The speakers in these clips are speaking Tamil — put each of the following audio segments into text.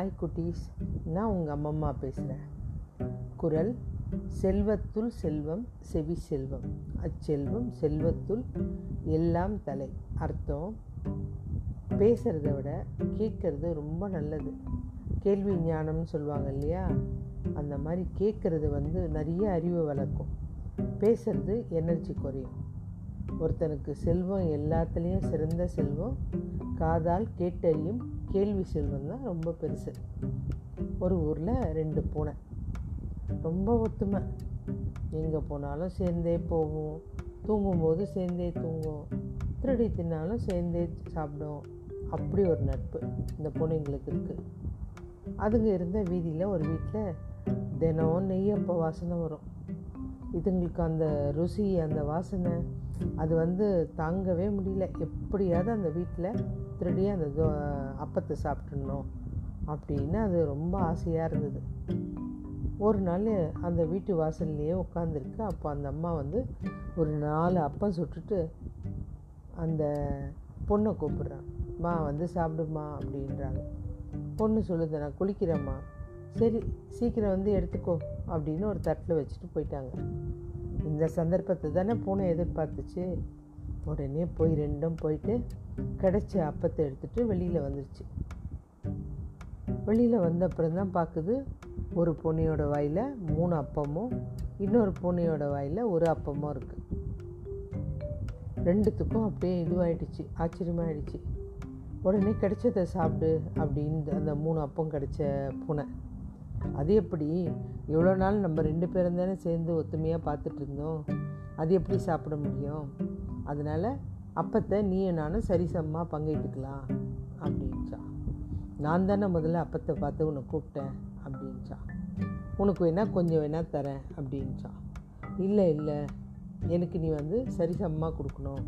ஹாய் குட்டீஸ். நான் உங்கள் அம்மம்மா பேசுகிறேன் குரல் செல்வத்துள் செல்வம் செவி செல்வம். அச்செல்வம் செல்வத்துள் எல்லாம் தலை. அர்த்தம்? பேசுகிறத விட கேட்குறது ரொம்ப நல்லது. கேள்வி ஞானம்னு சொல்லுவாங்க இல்லையா? அந்த மாதிரி கேட்குறது வந்து நிறைய அறிவை வளர்க்கும். பேசுறது எனர்ஜி குறையும். ஒருத்தனுக்கு செல்வம் எல்லாத்துலேயும் சிறந்த செல்வம். காதால் கேட்டறியும் கேள்வி செல்வம் தான் ரொம்ப பெருசு. ஒரு ஊரில் ரெண்டு பூனை. ரொம்ப ஒத்துமை. எங்கே போனாலும் சேர்ந்தே போவோம். தூங்கும்போது சேர்ந்தே தூங்கும் திருடி தின்னாலும் சேர்ந்தே சாப்பிடும் அப்படி ஒரு நட்பு இந்த பூனைங்களுக்கு இருக்குது அதுங்க இருந்த வீதியில் ஒரு வீட்டில் தினம் நெய்யப்போ வாசனை வரும். இதுங்களுக்கு அந்த ருசி அந்த வாசனை அது வந்து தாங்கவே முடியல. எப்படியாவது அந்த வீட்டில் திருடியே அந்த தோ அப்பத்தை சாப்பிட்ணும் அப்படின்னு அது ரொம்ப ஆசையாக இருந்தது. ஒரு நாள் அந்த வீட்டு வாசல்லையே உட்காந்துருக்கு அப்போ அந்த அம்மா வந்து ஒரு நாலு அப்பம் சுட்டுட்டு அந்த பொண்ணை கூப்பிட்றான். மா வந்து சாப்பிடுமா அப்படின்றாங்க. பொண்ணு சொல்லுது நான் குளிக்கிறேம்மா. சரி சீக்கிரம் வந்து எடுத்துக்கோ அப்படின்னு ஒரு தட்டில் வச்சுட்டு போயிட்டாங்க. இந்த சந்தர்ப்பத்தை தானே பூனை எதிர்பார்த்துச்சு. உடனே போய் ரெண்டும் போயிட்டு கிடச்ச அப்பத்தை எடுத்துகிட்டு வெளியில் வந்துருச்சு. வெளியில் வந்த அப்புறம் தான் பார்க்குது ஒரு பூனையோட வாயில் மூணு அப்பமும் இன்னொரு பூனையோட வாயில் ஒரு அப்பமும் இருக்குது ரெண்டுத்துக்கும் அப்படியே இதுவாகிடுச்சு ஆச்சரியமாகிடுச்சு உடனே கிடைச்சதை சாப்பிடு அப்படின்னு அந்த மூணு அப்பம் கிடைச்ச பூனை. அது எப்படி? இவ்வளோ நாள் நம்ம ரெண்டு பேரும் தானே சேர்ந்து ஒத்துமையாக பார்த்துட்டு இருந்தோம். அது எப்படி சாப்பிட முடியும்? அதனால் அப்பத்தை நீயும் நானும் சரிசமமாக பங்கிட்டுக்கலாம் அப்படின்ச்சா. நான் தானே முதல்ல அப்பத்தை பார்த்து உன்னை கூப்பிட்டேன் அப்படின்ச்சா. உனக்கு வேணால் கொஞ்சம் வேணால் தரேன் அப்படின்ச்சா. இல்லை இல்லை எனக்கு நீ வந்து சரிசமமாக கொடுக்கணும்.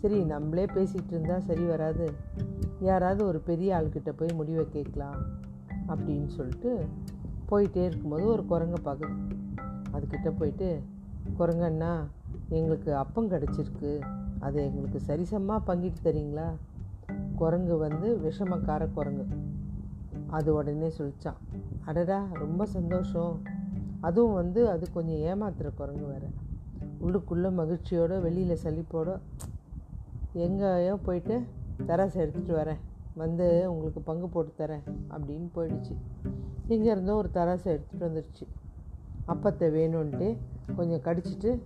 சரி நம்மளே பேசிகிட்டு இருந்தால் சரி வராது. யாராவது ஒரு பெரிய ஆள்கிட்ட போய் முடிவை கேட்கலாம் அப்படின்னு சொல்லிட்டு போயிட்டே இருக்கும்போது ஒரு குரங்கை பார்க்குது. அதுக்கிட்ட போயிட்டு குரங்கண்ணா எங்களுக்கு அப்பம் கிடச்சிருக்கு. அதை எங்களுக்கு சரிசமமாக பங்கிட்டு தரீங்களா? குரங்கு வந்து விஷமக்கார குரங்கு. அது உடனே சொல்லிச்சான். அடடா ரொம்ப சந்தோஷம். அதுவும் வந்து அது கொஞ்சம் ஏமாத்துகிற குரங்கு வேறு. உள்ளுக்குள்ளே மகிழ்ச்சியோட வெளியில் சளிப்போட எங்கேயோ போயிட்டு? தராசை எடுத்துகிட்டு வரேன். வந்து உங்களுக்கு பங்கு போட்டு தரேன் அப்படின்னு போயிடுச்சு. இங்கே இருந்தோ ஒரு தராசை எடுத்துகிட்டு வந்துடுச்சு அப்பத்தை வேணும்ன்ட்டு கொஞ்சம் கடிச்சிட்டு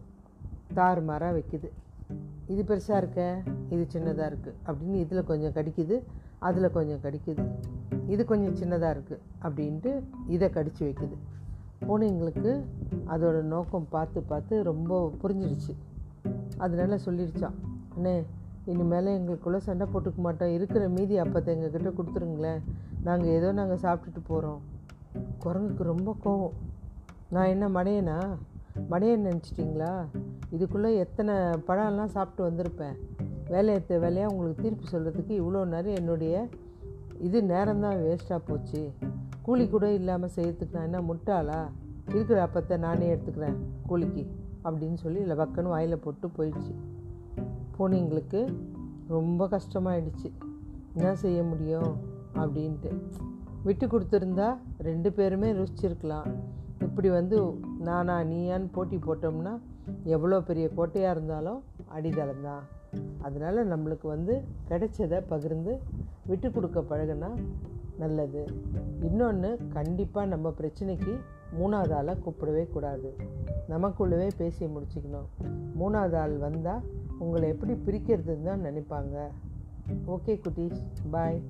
தாறுமாறாக வைக்குது. இது பெருசாக இருக்க? இது சின்னதாக இருக்குது அப்படின்னு இதில் கொஞ்சம் கடிக்குது. அதில் கொஞ்சம் கடிக்குது. இது கொஞ்சம் சின்னதாக இருக்குது அப்படின்ட்டு இதை கடித்து வைக்குது. பூனைங்களுக்கு அதோட நோக்கம் பார்த்து பார்த்து ரொம்ப புரிஞ்சிடுச்சு அதனால சொல்லிடுச்சான் அண்ணே இனிமேல் எங்களுக்குள்ளே சண்டை போட்டுக்க மாட்டோம். இருக்கிற மீதி அப்பத்தை எங்ககிட்ட கொடுத்துருங்களேன். நாங்கள் ஏதோ நாங்கள் சாப்பிட்டுட்டு போகிறோம் குரங்குக்கு ரொம்ப கோவம். நான் என்ன மடையனா? மடையன் நினச்சிட்டிங்களா? இதுக்குள்ளே எத்தனை பழம்லாம் சாப்பிட்டு வந்திருப்பேன். வேலையத்த வேலையாக உங்களுக்கு தீர்ப்பு சொல்கிறதுக்கு இவ்வளோ நேரம் என்னுடைய இது நேரம்தான் வேஸ்ட்டாக போச்சு. கூலி கூட இல்லாமல் செய்யறதுக்கு நான் என்ன முட்டாளா? இருக்கிற அப்பத்தை நானே எடுத்துக்கிறேன் கூலிக்கு அப்படின்னு சொல்லி இல்லை பக்கன்னு வாயில் போட்டு போயிடுச்சு. பூனைங்களுக்கு ரொம்ப கஷ்டமாயிடுச்சு. என்ன செய்ய முடியும் அப்படின்ட்டு. விட்டு கொடுத்துருந்தா ரெண்டு பேருமே ருசிச்சிருக்கலாம். இப்படி வந்து நானா நீயான்னு போட்டி போட்டோம்னா எவ்வளோ பெரிய கோட்டையாக இருந்தாலும் அடித்தளம் தான். அதனால் நம்மளுக்கு வந்து கிடைச்சதை பகிர்ந்து விட்டு கொடுக்க பழகுனா நல்லது. இன்னொன்று கண்டிப்பாக நம்ம பிரச்சனைக்கு மூணாவது ஆளை கூப்பிடவே கூடாது. நமக்குள்ளவே பேசி முடிச்சுக்கணும். மூணாவது ஆள் வந்தால் உங்களை எப்படி பிரிக்கிறதுன்னு தான் நினைப்பாங்க. ஓகே குட்டீஸ். பாய்.